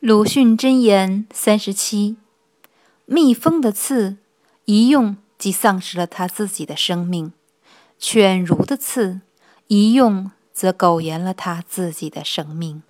鲁迅箴言三十七蜜蜂的刺一用即丧失了它自己的生命犬儒的刺一用则苟延了它自己的生命